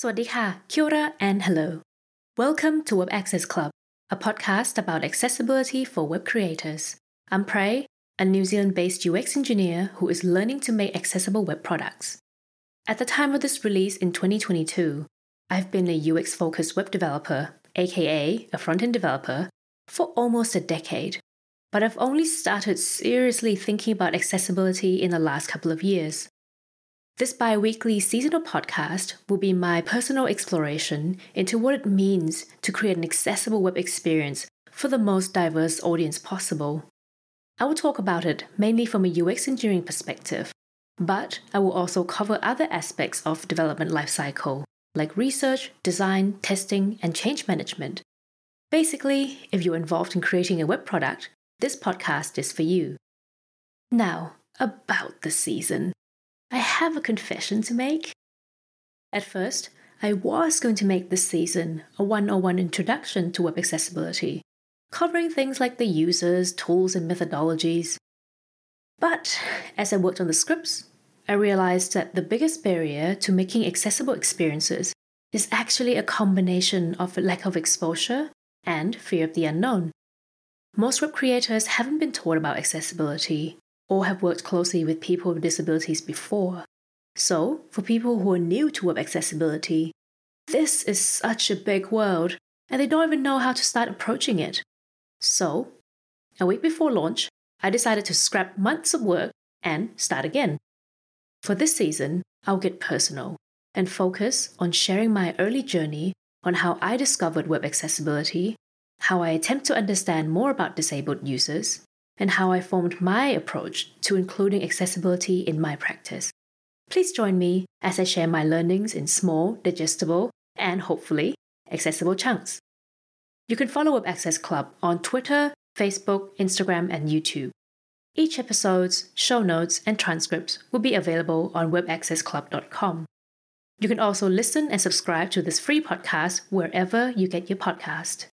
สวัสดีค่ะ Kia ora and hello. Welcome to Web Access Club, a podcast about accessibility for web creators. I'm Prae, a New Zealand-based UX engineer who is learning to make accessible web products. At the time of this release in 2022, I've been a UX-focused web developer, aka a front-end developer, for almost a decade. But I've only started seriously thinking about accessibility in the last couple of years. This bi weekly seasonal podcast will be my personal exploration into what it means to create an accessible web experience for the most diverse audience possible. I will talk about it mainly from a UX engineering perspective, but I will also cover other aspects of development lifecycle like research, design, testing, and change management. Basically, if you're involved in creating a web product, this podcast is for you. Now, about the season. I have a confession to make. At first, I was going to make this season a 101 introduction to web accessibility, covering things like the users, tools, and methodologies. But as I worked on the scripts, I realized that the biggest barrier to making accessible experiences is actually a combination of lack of exposure and fear of the unknown. Most web creators haven't been taught about accessibility or have worked closely with people with disabilities before. So, for people who are new to web accessibility, this is such a big world and they don't even know how to start approaching it. So, a week before launch, I decided to scrap months of work and start again. For this season, I'll get personal and focus on sharing my early journey on how I discovered web accessibility, how I attempt to understand more about disabled users, and how I formed my approach to including accessibility in my practice. Please join me as I share my learnings in small, digestible, and hopefully accessible chunks. You can follow Web Access Club on Twitter, Facebook, Instagram, and YouTube. Each episode's show notes and transcripts will be available on webaccessclub.com. You can also listen and subscribe to this free podcast wherever you get your podcast.